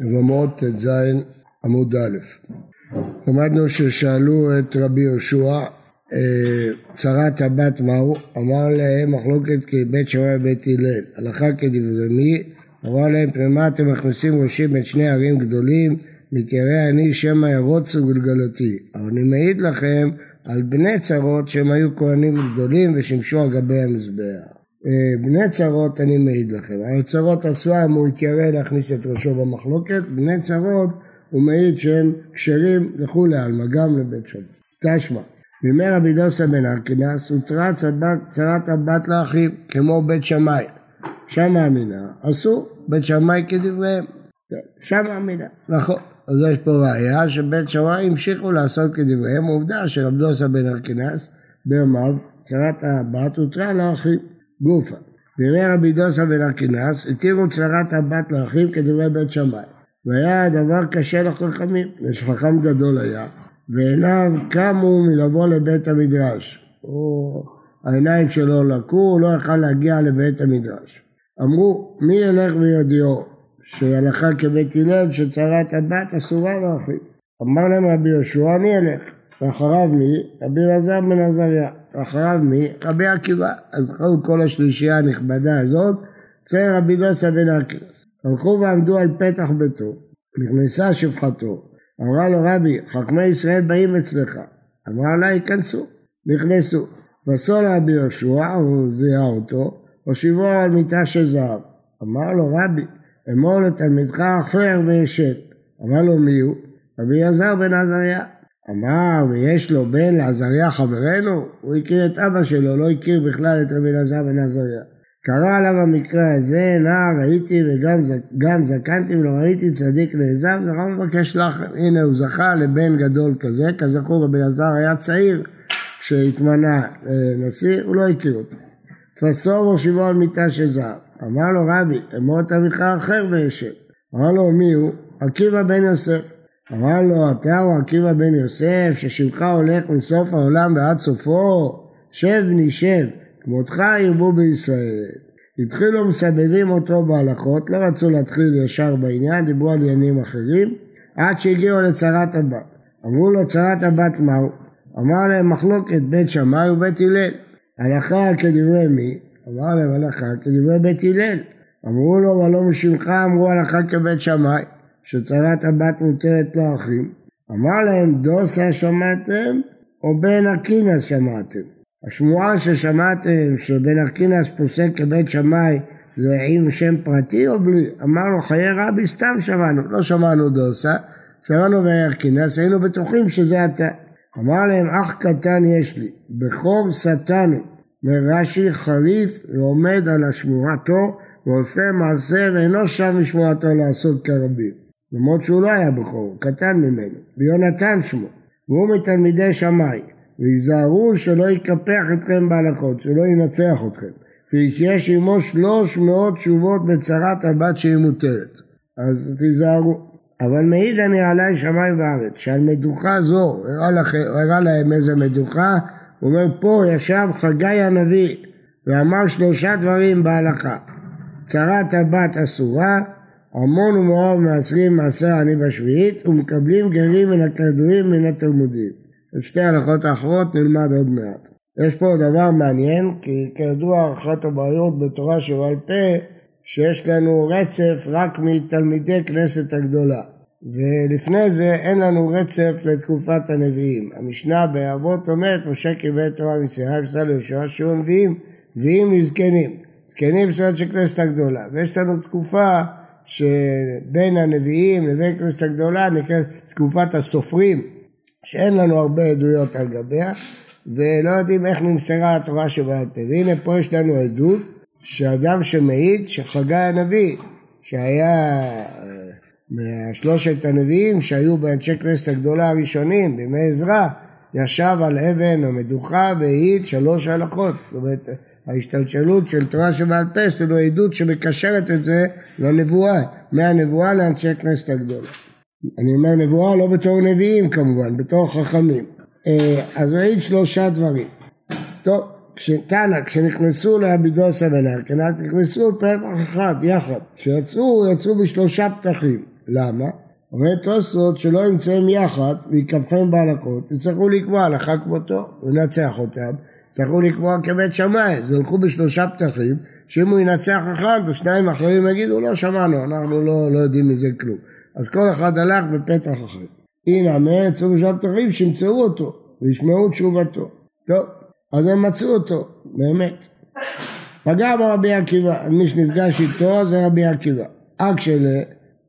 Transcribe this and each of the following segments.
לבמות ט"ז עמוד א'. למדנו ששאלו את רבי יהושע אה, צרת הבת מהו? אמר להם מחלוקת כבית שמאי ובית הלל. הלכה כדברי מי? אמר להם פנימה אתם מכניסים ראשים בין שני ערים גדולים מתיירא אני שמא ירוצו גלגלותי. אבל אני מעיד לכם על בני צרות שהם היו כהנים גדולים ושימשו על גבי המזבח. אה, בני צרות אני מעיד לכם, על צרות עצמם הוא התיירא להכניס את ראשו במחלוקת, בני צרות הוא מעיד שהם כשרים לכולי עלמא גם לבית שבת. תשמע, בימי רבי דוסה בן ארקינס הותרה צרת הבת לאחיו כמו בית שמאי, שם האמינה, עשו בית שמאי כדבריהם, שם האמינה, נכון. אז יש פה ראייה שבית שמאי המשיכו לעשות כדבריהם, עובדה שרבי דוסה בן ארקינס בימיו צרת הבת הותרה לאחיו. גופה. ויראה רבי דוסה בן ארקינס, התירו צרת הבת לאחיו כדברי בית שמאי. והיה הדבר קשה לחכמים, יש חכם גדול היה, ועיניו קמו מלבוא לבית המדרש. או העיניים שלו לקו, הוא לא יכל להגיע לבית המדרש. אמרו, מי ילך ויודיעו שהלכה כבית הלל שצרת הבת אסורה לאחיו? אמר להם רבי יהושע, אני אלך. ואחריו מי? רבי אלעזר בן עזריה. ואחריו מי? רבי עקיבא. אז חלו כל השלישייה הנכבדה הזאת, צריך רבי דוסה בן ארקינס. הלכו ועמדו על פתח ביתו, נכנסה שפחתו. אמרה לו רבי, חכמי ישראל באים אצלך. אמרה לה, ייכנסו. נכנסו. פסול רבי יהושע, הוא זיהה אותו, הושיבו על מיטה של זהב. אמר לו רבי, אמור לתלמידך אחר וישב. אמר לו מי הוא? רבי אלעזר בן עזריה. אמר, ויש לו בן לעזריה חברנו? הוא הכיר את אבא שלו, לא הכיר בכלל את רבי אלעזר בן עזריה. קרה עליו המקרה הזה, נער הייתי וגם זקנתי ולא ראיתי צדיק נעזב, זכר מבקש לך, הנה הוא זכה לבן גדול כזה, כזכור רבי אלעזר היה צעיר כשהתמנה נשיא, הוא לא הכיר אותו. תפסו והושיבו על מיטה של זהב. אמר לו רבי, אמור את אביך אחר וישב. אמר לו מי הוא? עקיבא בן יוסף. אמר לו, אתה הוא עקיבא בן יוסף, ששמך הולך מסוף העולם ועד סופו? שב בני שב, כמותך ירבו בישראל. התחילו מסבבים אותו בהלכות, לא רצו להתחיל ישר בעניין, דיברו על עניינים אחרים, עד שהגיעו לצרת הבת. אמרו לו, צרת הבת מהו? אמר להם, מחלוקת בית שמאי ובית הלל. הלכה כדברי מי? אמר להם, הלכה כדברי בית הלל. אמרו לו, ולא משמך, אמרו הלכה כבית שמאי. שצרת הבת מותרת לאחים, אמר להם דוסה שמעתם או בן אקינס שמעתם? השמועה ששמעתם שבן אקינס פוסק כבית שמאי זה עם שם פרטי או בלי? אמר לו חיי רבי סתם שמענו, לא שמענו דוסה, שמענו בן אקינס, היינו בטוחים שזה אתה. אמר להם אח קטן יש לי, בכור שטנו, ורש"י חריף ועומד על השמועתו ועושה מעשה ואינו שם משמועתו לעשות כרבים. למרות שהוא לא היה בכור, קטן ממנו, ויונתן שמו, והוא מתלמידי שמאי, ויזהרו שלא יקפח אתכם בהלכות, שלא ינצח אתכם, ויש עמו שלוש מאות תשובות בצרת הבת שהיא מותרת, אז תיזהרו. אבל מעיד אני עליי שמיים וארץ, שעל מדוכה זו, הראה להם איזה מדוכה, הוא אומר פה ישב חגי הנביא ואמר שלושה דברים בהלכה, צרת הבת אסורה, המון ומאוהב מעשרים מעשר אני בשביעית ומקבלים גרים מן הכדורים מן התלמודים. את שתי ההלכות האחרות נלמד עוד מעט. יש פה דבר מעניין כי כידוע אחת הבעיות בתורה שבעל פה שיש לנו רצף רק מתלמידי כנסת הגדולה ולפני זה אין לנו רצף לתקופת הנביאים. המשנה באבות אומרת משה קיבל תורה מסירה ופסל ליהושע שיהיו נביאים נביאים לזקנים. זקנים זאת של כנסת הגדולה ויש לנו תקופה שבין הנביאים לבין כנסת הגדולה נקראת תקופת הסופרים, שאין לנו הרבה עדויות על גביה, ולא יודעים איך נמסרה התורה שבעל פה. והנה פה יש לנו עדות שאדם שמעיד שחגי הנביא, שהיה אה, מהשלושת הנביאים שהיו באנשי כנסת הגדולה הראשונים, בימי עזרא, ישב על אבן המדוכה והעיד שלוש הלכות. זאת אומרת, ההשתלשלות של תורה שבעל פה, יש לנו עדות שמקשרת את זה לנבואה, מהנבואה לאנשי כנסת הגדולה. אני אומר נבואה לא בתור נביאים כמובן, בתור חכמים. אה, אז ראית שלושה דברים. טוב, כשתנא, כשנכנסו לאבידוסה ונרקנת, נכנסו פתח אחד יחד. כשיצאו, יצאו בשלושה פתחים. למה? אומר תוספות שלא ימצאם יחד ויקפחם בהלכות, יצטרכו לקבוע הלכה כמותו, ינצח אותם, יצטרכו לקבוע כבית שמאי, אז ילכו בשלושה פתחים, שאם הוא ינצח אחד, ושניים אחרים יגידו לא שמענו, אנחנו לא, לא יודעים מזה כלום. אז כל אחד הלך בפתח אחר. הנה, מארץ שלושה פתחים שימצאו אותו, וישמעו תשובתו. טוב, אז הם מצאו אותו, באמת. פגע ברבי עקיבא, מי שנפגש איתו זה רבי עקיבא. אק שלה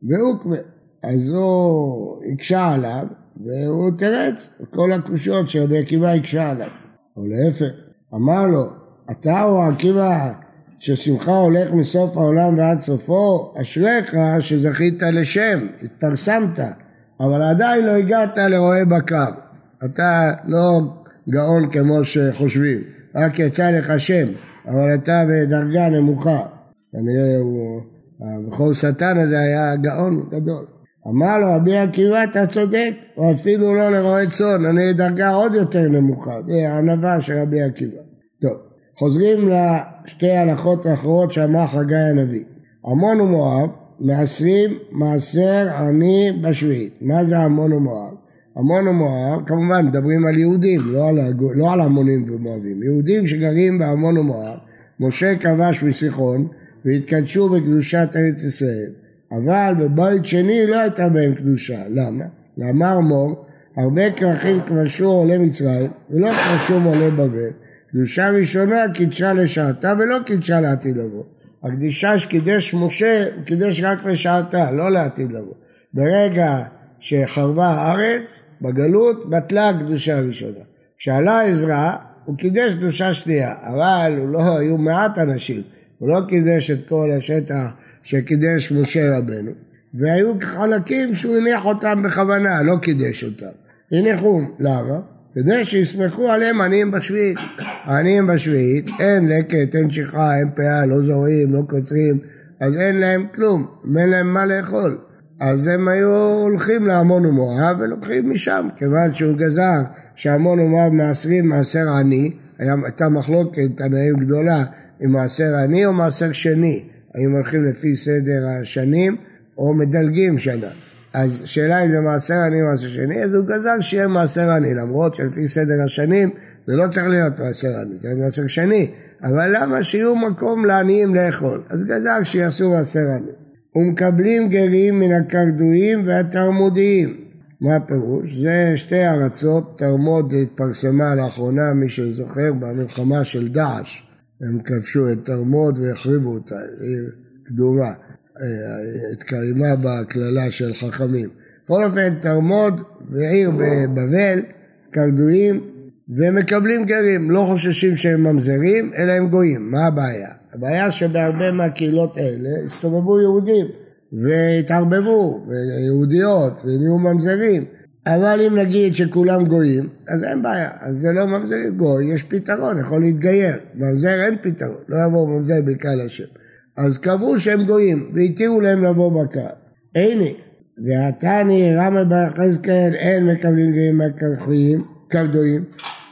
ואוקווה. אז הוא הקשה עליו, והוא את כל הקושיות שרבי עקיבא הקשה עליו. או להפך, אמר לו, אתה או עקיבא ששמחה הולך מסוף העולם ועד סופו, אשריך שזכית לשם, התפרסמת, אבל עדיין לא הגעת לרועה בקר. אתה לא גאון כמו שחושבים, רק יצא לך שם, אבל אתה בדרגה נמוכה. כנראה הוא, הבכור שטן הזה היה גאון גדול. אמר לו רבי עקיבא אתה צודק, או אפילו לא לרועה צאן, אני דרגה עוד יותר נמוכה, זה הענווה של רבי עקיבא. טוב, חוזרים לשתי הלכות האחרות שאמר חגי הנביא. עמון ומואב מעשרים מעשר עני בשביעית. מה זה עמון ומואב? עמון ומואב, כמובן מדברים על יהודים, לא על, לא על המונים ומואבים. יהודים שגרים בעמון ומואב, משה כבש מסיחון והתקדשו בקדושת ארץ ישראל. אבל בבית שני לא הייתה בהם קדושה. למה? ואמר מור, הרבה כרכים כבשו עולי מצרים ולא כבשו עולי בבל. קדושה ראשונה קידשה לשעתה ולא קידשה לעתיד לבוא. הקדישה שקידש משה, הוא קידש רק לשעתה, לא לעתיד לבוא. ברגע שחרבה הארץ, בגלות, בטלה הקדושה הראשונה. כשעלה עזרא, הוא קידש קדושה שנייה, אבל הוא לא, היו מעט אנשים, הוא לא קידש את כל השטח שקידש משה רבנו, והיו חלקים שהוא הניח אותם בכוונה, לא קידש אותם. הניחו, למה? כדי שיסמכו עליהם עניים בשביעית. העניים בשביעית, אין לקט, אין שכחה, אין פאה, לא זורעים, לא קוצרים, אז אין להם כלום, אין להם מה לאכול. אז הם היו הולכים לעמון ומואב ולוקחים משם, כיוון שהוא גזר שעמון ומואב מעשרים מעשר עני, הייתה מחלוקת תנאים גדולה אם מעשר עני או מעשר שני, האם הולכים לפי סדר השנים או מדלגים שנה. אז שאלה אם זה מעשר עני או מעשר שני, אז הוא גזר שיהיה מעשר עני, למרות שלפי סדר השנים זה לא צריך להיות מעשר עני, זה מעשר שני, אבל למה שיהיו מקום לעניים לאכול? אז גזר שיעשו מעשר עני. ומקבלים גרים מן הקרדויים והתרמודיים. מה הפירוש? זה שתי ארצות, תרמוד התפרסמה לאחרונה, מי שזוכר, במלחמה של דאעש. הם כבשו את תרמוד והחריבו אותה, עיר קדומה. התקיימה בקללה של חכמים. בכל אופן תרמוד ועיר בבבל, קרדויים ומקבלים גרים, לא חוששים שהם ממזרים אלא הם גויים, מה הבעיה? הבעיה שבהרבה מהקהילות האלה הסתובבו יהודים והתערבבו, ויהודיות, ונהיו ממזרים אבל אם נגיד שכולם גויים, אז אין בעיה, אז זה לא ממזר גוי, יש פתרון, יכול להתגייר, ממזר אין פתרון, לא יבוא ממזר בקהל השם. אז קבעו שהם גויים, והתירו להם לבוא בקהל. הנה, והתני רמי בר יחזקאל אין מקבלים גאים מהקרחיים, קרדויים.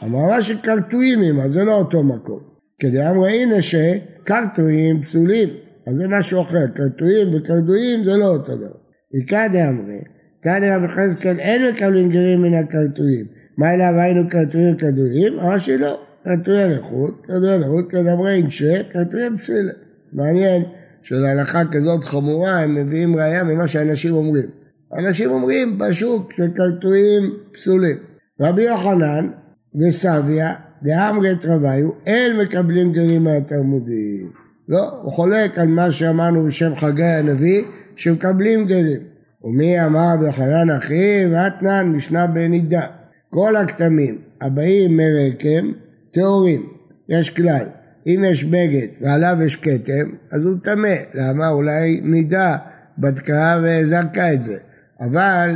אמרה שקרטויים עמה, זה לא אותו מקום. כדי אמרה הנה שקרטויים פסולים, אז זה משהו אחר, קרטויים וקרדויים זה לא אותו דבר. עיקר דאמרי, תני רבי יחזקאל אין מקבלים גרים מן הקרטויים. מה אליו היינו קרטויים קרדויים? אמרה שלא, קרטויי לחוט, קרטויי לחוט, כדאמרי אינשה, קרטויים פסילה. מעניין שלהלכה כזאת חמורה הם מביאים ראייה ממה שאנשים אומרים. אנשים אומרים בשוק שקלטויים פסולים. רבי יוחנן וסביה דאמרת רביו אין מקבלים גרים מהתלמודים. לא, הוא חולק על מה שאמרנו בשם חגי הנביא שמקבלים גרים. ומי אמר ביוחנן אחי ואתנן משנה בנידה. כל הכתמים הבאים מרקם טהורים. יש כלל אם יש בגד ועליו יש כתם, אז הוא טמא. למה? אולי נידה בדקה וזרקה את זה. אבל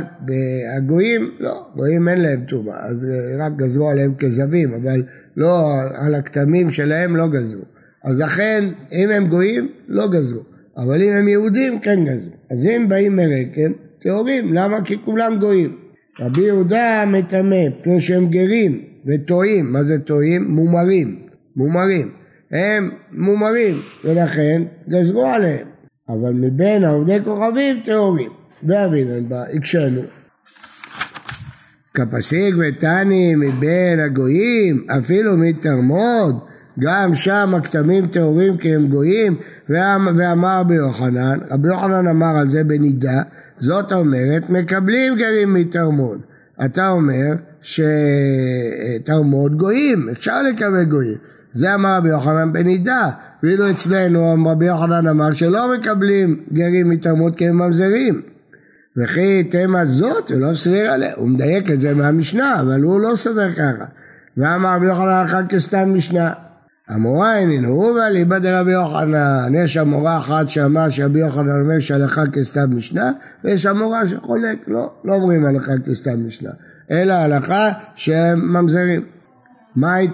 הגויים, לא, גויים אין להם טומאה, אז רק גזרו עליהם כזבים, אבל לא, על הכתמים שלהם לא גזרו. אז לכן, אם הם גויים, לא גזרו. אבל אם הם יהודים, כן גזרו. אז אם באים מרקם, טהורים, למה? כי כולם גויים. רבי יהודה מטמא, פני שהם גרים וטועים, מה זה טועים? מומרים, מומרים. הם מומרים, ולכן גזרו עליהם. אבל מבין העובדי כוכבים טהורים. ואבינן בה, הקשנו. כפסיק ותני מבין הגויים, אפילו מתרמוד, גם שם הכתמים טהורים כי הם גויים, ואמר רבי יוחנן, רבי יוחנן אמר על זה בנידה, זאת אומרת מקבלים גרים מתרמוד. אתה אומר שתרמוד גויים, אפשר לקבל גויים. זה אמר רבי יוחנן בנידה, ואילו אצלנו רבי יוחנן אמר שלא מקבלים גרים מתרמות כי הם ממזרים. וכי תמה זאת ולא סביר עליה, הוא מדייק את זה מהמשנה, אבל הוא לא סובר ככה. ואמר רבי יוחנן אחר כסתם משנה. המורה איננו הוא ואליבא דרבי יוחנן. יש המורה אחת שאמר שרבי יוחנן אומר שהלכה כסתם משנה, ויש המורה שחולק, לא, לא אומרים הלכה כסתם משנה, אלא הלכה שהם ממזרים. מה היא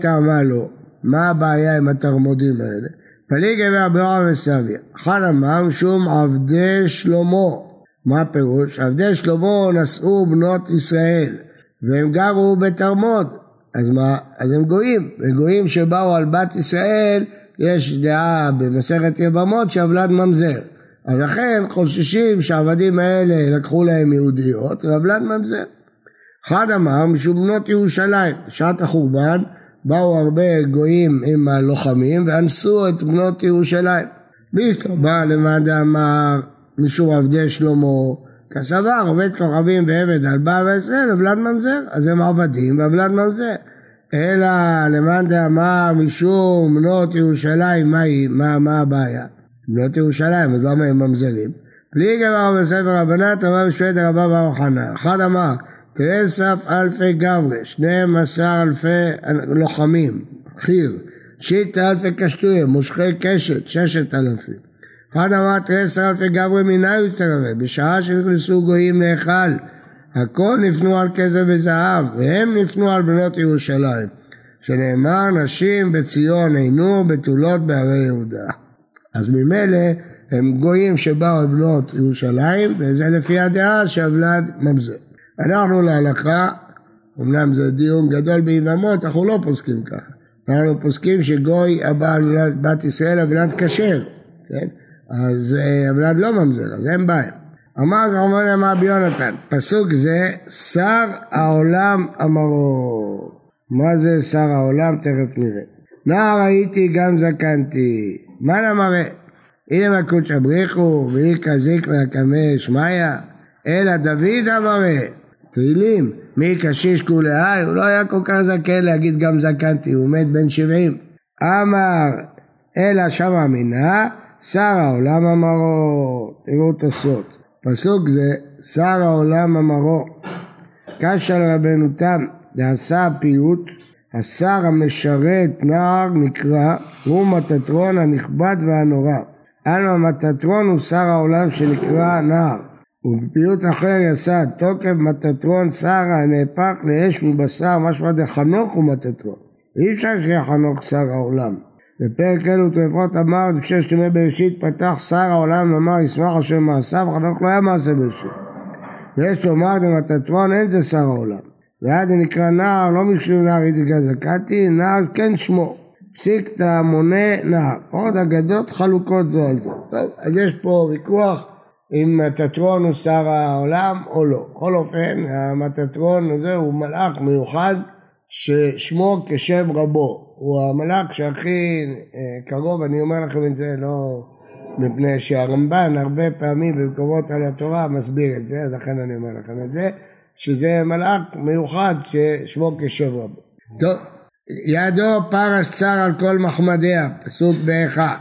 טעמה, לו? מה הבעיה עם התרמודים האלה? פליגי ואבירה וסביה. אחד אמר שום עבדי שלמה. מה הפירוש? עבדי שלמה נשאו בנות ישראל והם גרו בתרמוד. אז מה? אז הם גויים. וגויים שבאו על בת ישראל יש דעה במסכת יבמות שעבלד ממזר. אז לכן חוששים שהעבדים האלה לקחו להם יהודיות ועבלד ממזר. אחד אמר משום בנות ירושלים, בשעת החורבן באו הרבה גויים עם הלוחמים ואנסו את בנות ירושלים. בא למד אמר משום עבדי שלמה כסבר עובד כוכבים ועבד על בא וישראל עבלת ממזר אז הם עבדים ועבלת ממזר אלא למאן דאמר משום בנות ירושלים מה, מה, מה הבעיה? בנות ירושלים אז למה הם ממזרים? בלי גמר בספר רבנת אמר בשפט רבה בר חנה אחד אמר תרסף אלפי גברי, 12 אלפי לוחמים, חי"ר, שיטה אלפי קשטויה, מושכי קשת, ששת אלפים. אחד אמר תרסף אלפי גברי מנהל יתרבה, בשעה שנכנסו גויים להיכל, הכל נפנו על כסף וזהב, והם נפנו על בנות ירושלים. שנאמר נשים בציון עינו בתולות בהרי יהודה. אז ממילא הם גויים שבאו על בנות ירושלים, וזה לפי הדעה שהוולד ממזר. אנחנו להלכה, אמנם זה דיון גדול ביבמות, אנחנו לא פוסקים ככה. אנחנו פוסקים שגוי הבא על בת ישראל אבלד כשר, כן? אז אה, לא ממזר, אז אין בעיה. אמר רמון אמר ביונתן, פסוק זה, שר העולם אמרו. מה זה שר העולם? תכף נראה. נער הייתי גם זקנתי, מה למראה? הנה מקודש אבריחו, ואיכא זיקרא קמא שמיא, אלא דוד אמרה. תהילים, מי קשיש כולי, הוא לא היה כל כך זקן להגיד גם זקנתי, הוא מת בן שבעים. אמר, אלא שמה מינה, שר העולם אמרו, תראו תוספות. פסוק זה, שר העולם אמרו. קש על רבנו תם, דעשה פיוט, השר המשרת נער נקרא, הוא מטטרון הנכבד והנורא. אנו המטטרון הוא שר העולם שנקרא נער. ובפיוט אחר יסד תוקף מטטרון שרה הנהפך לאש מבשר משמע דחנוך הוא מטטרון אי אפשר שיהיה חנוך שר העולם בפרק אלו תרפות אמר בששת ימי בראשית פתח שר העולם ואמר ישמח השם מעשיו חנוך לא היה מעשה בראשית. ויש לומר דמטטרון אין זה שר העולם. ועד נקרא נער לא משום נער איתי גזקתי נער כן שמו. פסיקתא מונה נער. עוד אגדות חלוקות זו על זו. טוב אז יש פה ויכוח אם מטטרון הוא שר העולם או לא. בכל אופן, המטטרון הזה הוא מלאך מיוחד ששמו כשם רבו. הוא המלאך שהכי אה, קרוב, אני אומר לכם את זה לא מפני שהרמב"ן הרבה פעמים במקומות על התורה מסביר את זה, אז לכן אני אומר לכם את זה, שזה מלאך מיוחד ששמו כשם רבו. טוב, ידו פרש צר על כל מחמדיה, פסוק באחד.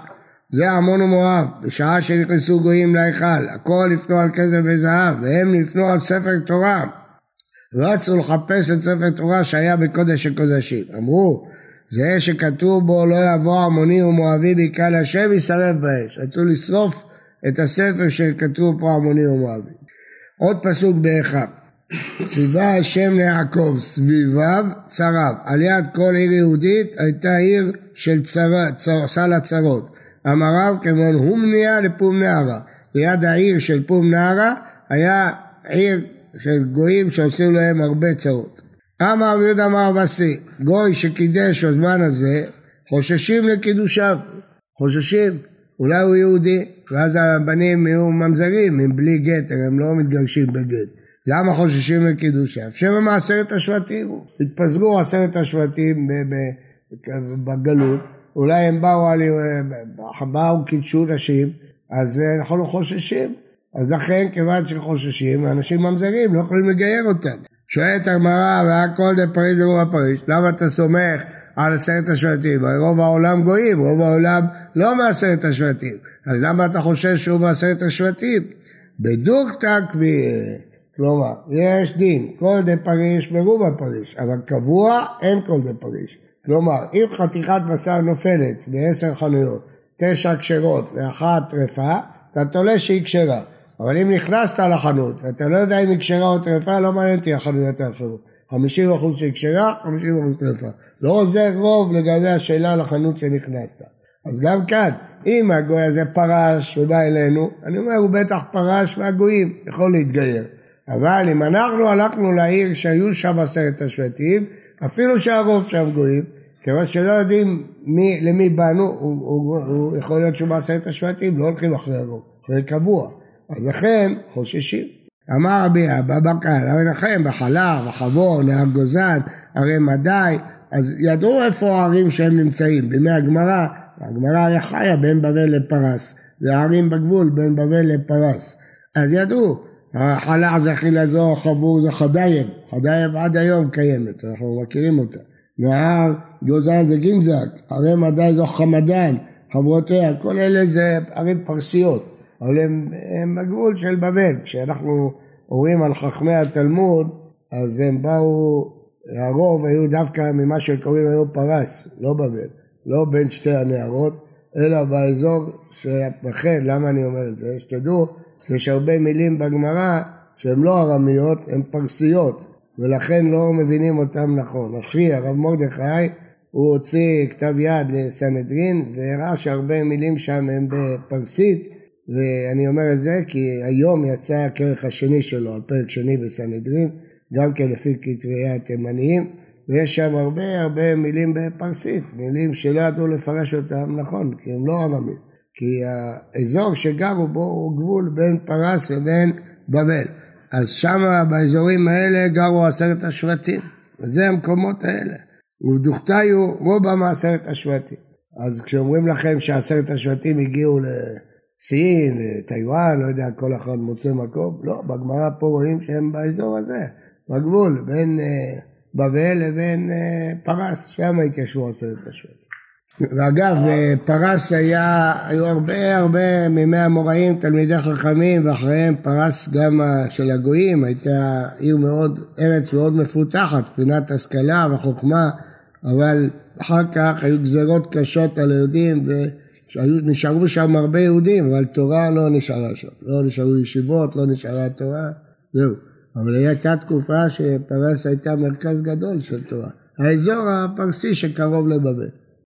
זה עמון ומואב, בשעה שנכנסו גויים להיכל, הכל נפנו על כסף וזהב, והם נפנו על ספר תורה. רצו לחפש את ספר תורה שהיה בקודש הקודשים. אמרו, זה שכתוב בו לא יבוא עמוני ומואבי בקהל השם ישרף באש. רצו לשרוף את הספר שכתוב פה עמוני ומואבי. עוד פסוק באחד. ציווה השם ליעקב סביביו צריו. על יד כל עיר יהודית הייתה עיר של צר, צר, סל הצרות. המערב כמון הומניה לפום נערה. ליד העיר של פום נערה היה עיר של גויים שעושים להם הרבה צרות. אמר רבי יהודה אבסי, גוי שקידש בזמן הזה, חוששים לקידושיו, חוששים, אולי הוא יהודי, ואז הבנים יהיו ממזרים, הם בלי גט, הם לא מתגרשים בגט. למה חוששים לקידושה? שבע מעשרת השבטים, התפזרו עשרת השבטים בגלות, אולי הם באו, באו קידשו נשים, אז אנחנו חוששים. אז לכן, כיוון שחוששים, אנשים ממזרים לא יכולים לגייר אותם. שואלת הגמרא, והכל דה פריש ורוב הפריש, למה אתה סומך על עשרת השבטים? הרי רוב העולם גויים, רוב העולם לא מעשרת השבטים. אז למה אתה חושב שהוא מעשרת השבטים? בדוקתא קביעה. כלומר, יש דין, כל דה פריש ורוב הפריש, אבל קבוע אין כל דה פריש. כלומר, אם חתיכת בשר נופלת בעשר חנויות, תשע כשרות ואחת טרפה, אתה תולה שהיא כשרה. אבל אם נכנסת לחנות ואתה לא יודע אם היא כשרה או טרפה, לא מעניין אותי החנויות האחרות. 50% שהיא כשרה, 50% טרפה. לא עוזר רוב לגבי השאלה לחנות שנכנסת. אז גם כאן, אם הגוי הזה פרש ובא אלינו, אני אומר, הוא בטח פרש מהגויים, יכול להתגייר. אבל אם אנחנו הלכנו לעיר שהיו שם עשרת השבטים, אפילו שהרוב שם גויים, כיוון שלא יודעים מי, למי באנו, הוא, הוא, הוא יכול להיות שהוא בעשרת השבטים, לא הולכים אחרי הרוב, זה קבוע. אז לכן חוששים. אמר רבי אבא בקר, הרי לכם בחלב, בחבור, נהר גוזן, הרי מדי, אז ידעו איפה הערים שהם נמצאים, בימי הגמרא, הגמרא היה חיה בין בבל לפרס, זה הערים בגבול בין בבל לפרס, אז ידעו, החלה זה חילזו, חבור זה חדיים, חדיים עד היום קיימת, אנחנו מכירים אותה, נהר גוזן זה גינזק, הרי מדי זו חמדן, חברותיה, כל אלה זה ערים פרסיות. אבל הם, הם בגבול של בבל. כשאנחנו אומרים על חכמי התלמוד, אז הם באו, הרוב היו דווקא ממה שקוראים היום פרס, לא בבל, לא בין שתי הנערות, אלא באזור שבכן, למה אני אומר את זה? שתדעו, יש הרבה מילים בגמרא שהן לא ארמיות, הן פרסיות, ולכן לא מבינים אותן נכון. אחי, הרב מרדכי, הוא הוציא כתב יד לסנהדרין והראה שהרבה מילים שם הן בפרסית ואני אומר את זה כי היום יצא הכרך השני שלו, על פרק שני בסנהדרין, גם כן לפי כתבי התימניים, ויש שם הרבה הרבה מילים בפרסית, מילים שלא ידעו לפרש אותם נכון, כי הם לא עממים, כי האזור שגרו בו הוא גבול בין פרס לבין בבל. אז שם באזורים האלה גרו עשרת השבטים, וזה המקומות האלה. ובדוכתיו רובה מעשרת השבטים. אז כשאומרים לכם שעשרת השבטים הגיעו ל... סין, טיוואן, לא יודע, כל אחד מוצא מקום, לא, בגמרא פה רואים שהם באזור הזה, בגבול, בין אה, בבל לבין אה, פרס, שם התיישבו עשרת השבטים. ואגב, בפרס היה, היו הרבה הרבה מימי המוראים, תלמידי חכמים, ואחריהם פרס גם של הגויים, הייתה עיר מאוד, ארץ מאוד מפותחת, מבחינת השכלה וחוכמה, אבל אחר כך היו גזרות קשות על היהודים, נשארו שם הרבה יהודים, אבל תורה לא נשארה שם. לא נשארו ישיבות, לא נשארה תורה, זהו. אבל הייתה תקופה שפרס הייתה מרכז גדול של תורה. האזור הפרסי שקרוב לבבל.